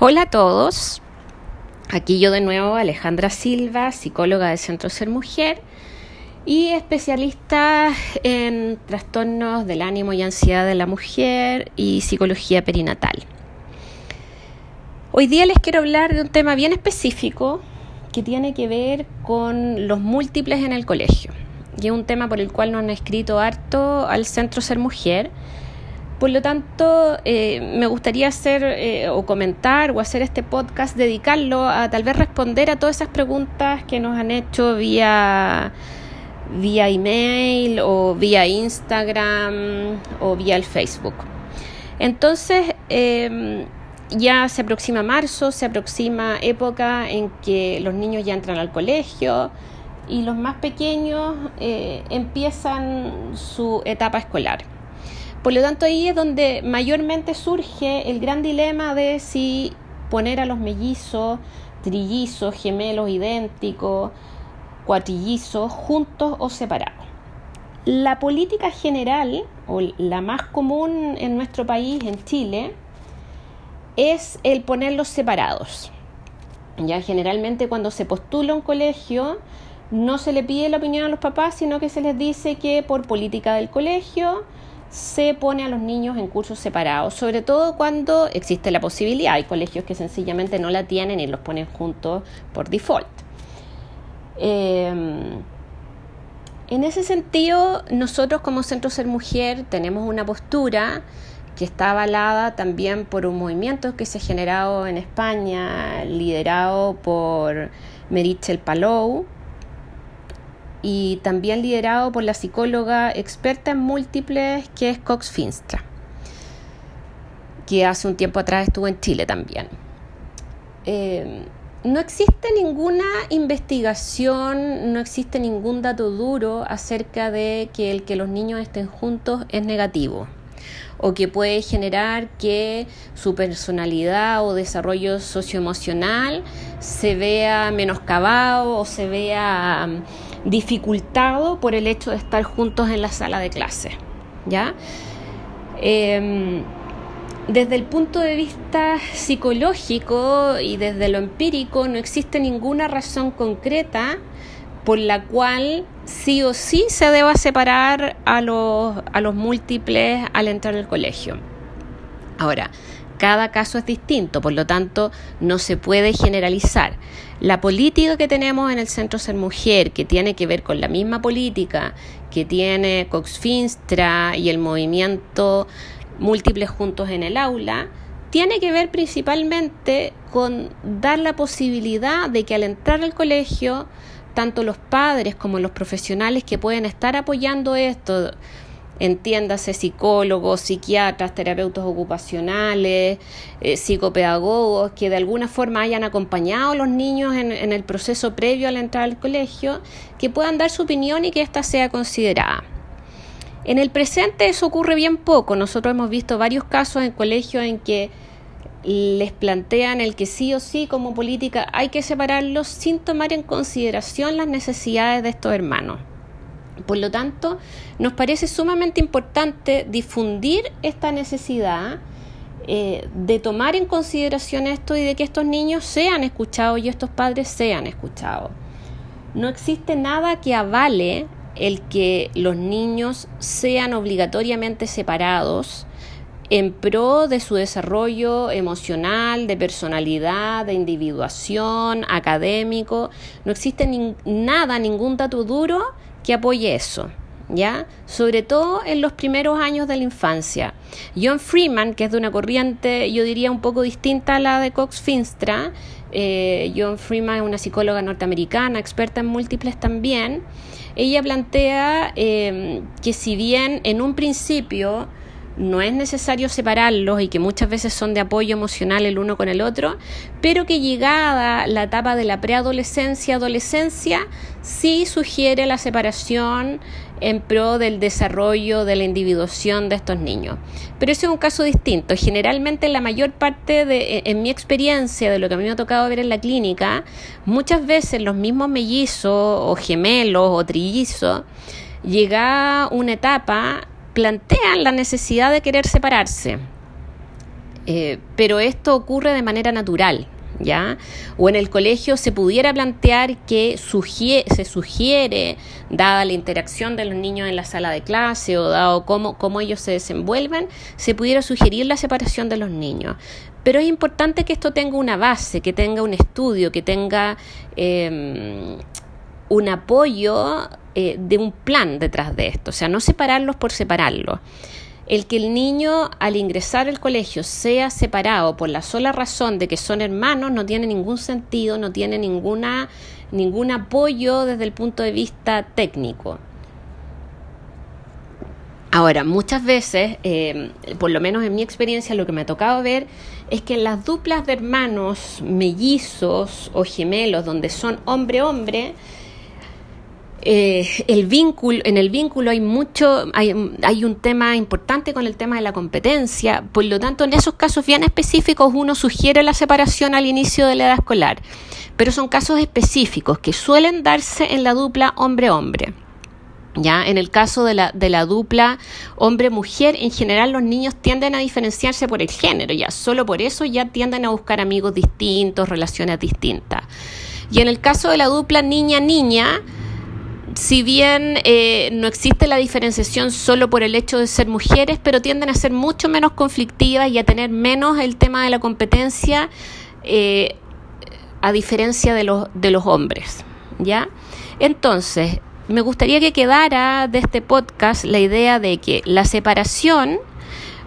Hola a todos, aquí yo de nuevo Alejandra Silva, psicóloga de Centro Ser Mujer y especialista en trastornos del ánimo y ansiedad de la mujer y psicología perinatal. Hoy día les quiero hablar de un tema bien específico que tiene que ver con los múltiples en el colegio y es un tema por el cual nos han escrito harto al Centro Ser Mujer por lo tanto, eh, me gustaría hacer eh, o comentar o hacer este podcast, dedicarlo a tal vez responder a todas esas preguntas que nos han hecho vía, vía email o vía Instagram o vía el Facebook. Entonces, em, ya se aproxima marzo, se aproxima época en que los niños ya entran al colegio y los más pequeños eh, empiezan su etapa escolar. Por lo tanto, ahí es donde mayormente surge el gran dilema de si poner a los mellizos, trillizos, gemelos idénticos, cuatrillizos, juntos o separados. La política general, o la más común en nuestro país, en Chile, es el ponerlos separados. Ya generalmente cuando se postula un colegio, no se le pide la opinión a los papás, sino que se les dice que por política del colegio se pone a los niños en cursos separados, sobre todo cuando existe la posibilidad. Hay colegios que sencillamente no la tienen y los ponen juntos por default. Em, en ese sentido, nosotros como Centro Ser Mujer tenemos una postura que está avalada también por un movimiento que se ha generado en España, liderado por Merichel Palou, y también liderado por la psicóloga experta en múltiples que es Cox Finstra, que hace un tiempo atrás estuvo en Chile también. Eh, no existe ninguna investigación, no existe ningún dato duro acerca de que el que los niños estén juntos es negativo o que puede generar que su personalidad o desarrollo socioemocional se vea menoscabado o se vea dificultado por el hecho de estar juntos en la sala de clase. ¿Ya? Em, desde el punto de vista psicológico y desde lo empírico no existe ninguna razón concreta por la cual sí o sí se deba separar a los, a los múltiples al entrar al colegio. Ahora, cada caso es distinto, por lo tanto no se puede generalizar. La política que tenemos en el Centro Ser Mujer, que tiene que ver con la misma política que tiene Cox Finstra y el movimiento Múltiples Juntos en el Aula, tiene que ver principalmente con dar la posibilidad de que al entrar al colegio, tanto los padres como los profesionales que pueden estar apoyando esto, entiéndase psicólogos, psiquiatras, terapeutas ocupacionales, eh, psicopedagogos, que de alguna forma hayan acompañado a los niños en, en el proceso previo a la entrada al colegio, que puedan dar su opinión y que ésta sea considerada. En el presente eso ocurre bien poco. Nosotros hemos visto varios casos en colegios en que les plantean el que sí o sí como política hay que separarlos sin tomar en consideración las necesidades de estos hermanos. Por lo tanto, nos parece sumamente importante difundir esta necesidad eh, de tomar en consideración esto y de que estos niños sean escuchados y estos padres sean escuchados. No existe nada que avale el que los niños sean obligatoriamente separados en pro de su desarrollo emocional, de personalidad, de individuación, académico. No existe nada, ningún dato duro que apoye eso. ¿Ya? Sobre todo en los primeros años de la infancia. John Freeman, que es de una corriente, yo diría, un poco distinta a la de Cox Finstra, eh, John Freeman es una psicóloga norteamericana, experta en múltiples también, ella plantea eh, que si bien en un principio no es necesario separarlos y que muchas veces son de apoyo emocional el uno con el otro, pero que llegada la etapa de la preadolescencia, adolescencia, sí sugiere la separación en pro del desarrollo de la individuación de estos niños. Pero ese es un caso distinto. Generalmente la mayor parte de, en mi experiencia, de lo que a mí me ha tocado ver en la clínica, muchas veces los mismos mellizos o gemelos o trillizos, llega una etapa plantean la necesidad de querer separarse. Eh, pero esto ocurre de manera natural, ¿ya? O en el colegio se pudiera plantear que se sugiere, dada la interacción de los niños en la sala de clase o dado cómo, cómo ellos se desenvuelven, se pudiera sugerir la separación de los niños. Pero es importante que esto tenga una base, que tenga un estudio, que tenga em, un apoyo eh, de un plan detrás de esto, o sea, no separarlos por separarlos. El que el niño al ingresar al colegio sea separado por la sola razón de que son hermanos no tiene ningún sentido, no tiene ninguna, ningún apoyo desde el punto de vista técnico. Ahora, muchas veces, eh, por lo menos en mi experiencia, lo que me ha tocado ver es que en las duplas de hermanos mellizos o gemelos, donde son hombre-hombre, eh, el vínculo, en el vínculo hay mucho, hay, hay, un tema importante con el tema de la competencia, por lo tanto en esos casos bien específicos uno sugiere la separación al inicio de la edad escolar, pero son casos específicos que suelen darse en la dupla hombre-hombre. ¿Ya? En el caso de la, de la dupla hombre-mujer, en general los niños tienden a diferenciarse por el género, ya solo por eso ya tienden a buscar amigos distintos, relaciones distintas. Y en el caso de la dupla niña-niña, si bien eh, no existe la diferenciación solo por el hecho de ser mujeres, pero tienden a ser mucho menos conflictivas y a tener menos el tema de la competencia, eh, a diferencia de los, de los hombres. ¿Ya? Entonces, me gustaría que quedara de este podcast la idea de que la separación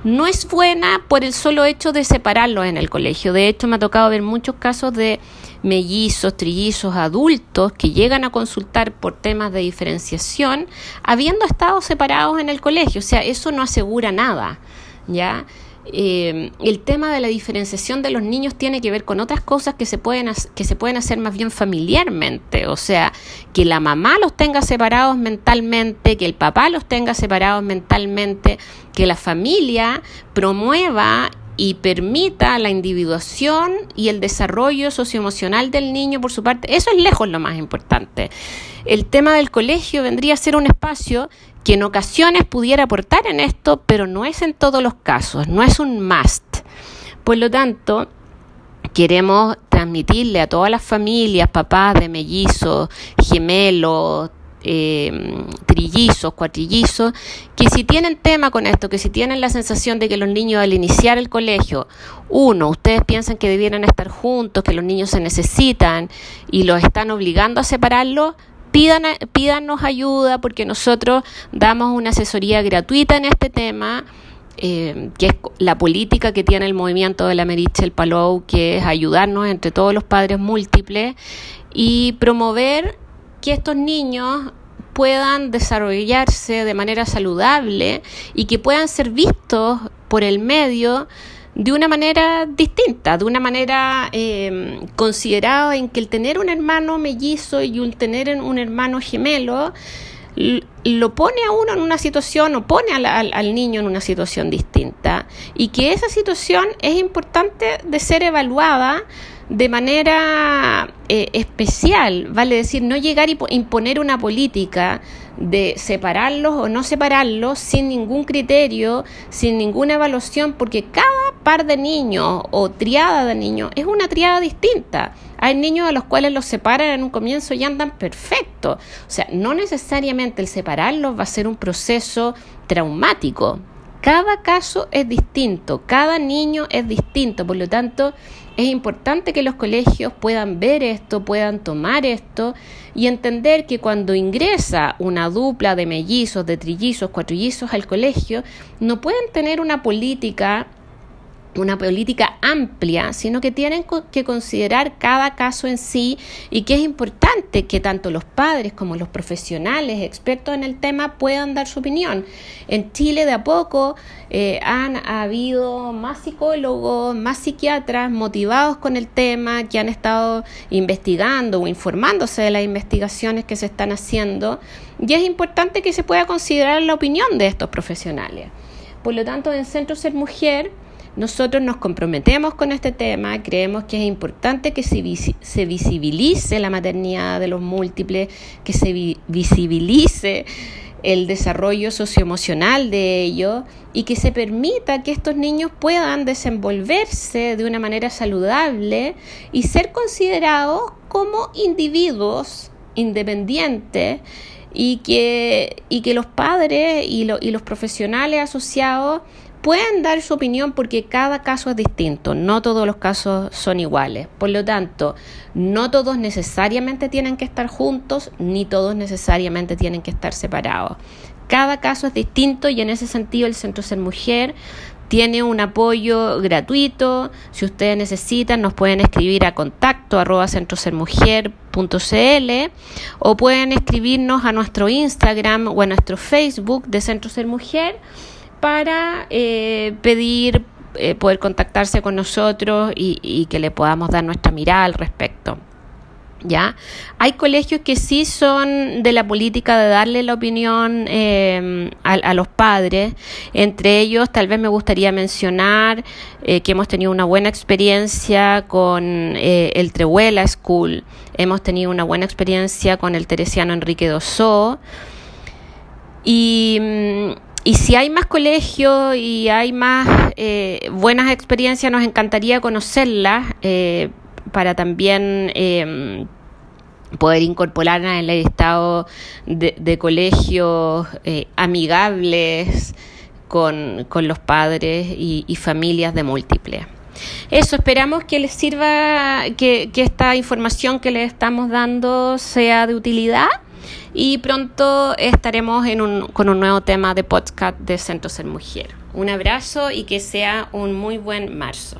no es buena por el solo hecho de separarlos en el colegio. De hecho, me ha tocado ver muchos casos de mellizos, trillizos, adultos que llegan a consultar por temas de diferenciación habiendo estado separados en el colegio. O sea, eso no asegura nada, ¿ya? Eh, el tema de la diferenciación de los niños tiene que ver con otras cosas que se, pueden, que se pueden hacer más bien familiarmente, o sea, que la mamá los tenga separados mentalmente, que el papá los tenga separados mentalmente, que la familia promueva y permita la individuación y el desarrollo socioemocional del niño por su parte. Eso es lejos lo más importante. El tema del colegio vendría a ser un espacio que en ocasiones pudiera aportar en esto, pero no es en todos los casos, no es un must. Por lo tanto, queremos transmitirle a todas las familias, papás de mellizos, gemelos, eh, trillizos, cuatrillizos, que si tienen tema con esto, que si tienen la sensación de que los niños al iniciar el colegio, uno, ustedes piensan que debieran estar juntos, que los niños se necesitan y los están obligando a separarlos, pidan, pídanos ayuda porque nosotros damos una asesoría gratuita en este tema. Eh, que es la política que tiene el movimiento de la Merichel Palou, que es ayudarnos entre todos los padres múltiples y promover que estos niños puedan desarrollarse de manera saludable y que puedan ser vistos por el medio de una manera distinta, de una manera eh, considerada en que el tener un hermano mellizo y un tener un hermano gemelo lo pone a uno en una situación o pone al, al, niño en una situación distinta. Y que esa situación es importante de ser evaluada de manera eh, especial, vale decir, no llegar y imponer una política de separarlos o no separarlos sin ningún criterio, sin ninguna evaluación, porque cada par de niños o triada de niños es una triada distinta. Hay niños a los cuales los separan en un comienzo y andan perfectos. O sea, no necesariamente el separarlos va a ser un proceso traumático. Cada caso es distinto, cada niño es distinto, por lo tanto, es importante que los colegios puedan ver esto, puedan tomar esto y entender que cuando ingresa una dupla de mellizos, de trillizos, cuatrillizos al colegio, no pueden tener una política una política amplia, sino que tienen que considerar cada caso en sí y que es importante que tanto los padres como los profesionales expertos en el tema puedan dar su opinión. En Chile de a poco eh, han habido más psicólogos, más psiquiatras motivados con el tema, que han estado investigando o informándose de las investigaciones que se están haciendo y es importante que se pueda considerar la opinión de estos profesionales. Por lo tanto, en Centro Ser Mujer, nosotros nos comprometemos con este tema, creemos que es importante que se, visibilice la maternidad de los múltiples, que se visibilice el desarrollo socioemocional de ellos y que se permita que estos niños puedan desenvolverse de una manera saludable y ser considerados como individuos independientes y que, los padres y los profesionales asociados pueden dar su opinión porque cada caso es distinto, no todos los casos son iguales. Por lo tanto, no todos necesariamente tienen que estar juntos, ni todos necesariamente tienen que estar separados. Cada caso es distinto y en ese sentido el Centro Ser Mujer tiene un apoyo gratuito. Si ustedes necesitan, nos pueden escribir a contacto arroba o pueden escribirnos a nuestro Instagram o a nuestro Facebook de Centro Ser Mujer para eh, pedir eh, poder contactarse con nosotros y, que le podamos dar nuestra mirada al respecto. ¿Ya? Hay colegios que sí son de la política de darle la opinión em, a, los padres. Entre ellos, tal vez me gustaría mencionar eh, que hemos tenido una buena experiencia con el Trehuela School, hemos tenido una buena experiencia con el Teresiano Enrique Dosó. Y mm, y si hay más colegios y hay más eh, buenas experiencias, nos encantaría conocerlas eh, para también eh, poder incorporarlas en el estado de, colegios amigables con, los padres y, familias de múltiples. Eso, esperamos que les sirva, que, que esta información que les estamos dando sea de utilidad y pronto estaremos con un nuevo tema de podcast de Centro Ser Mujer. Un abrazo y que sea un muy buen marzo.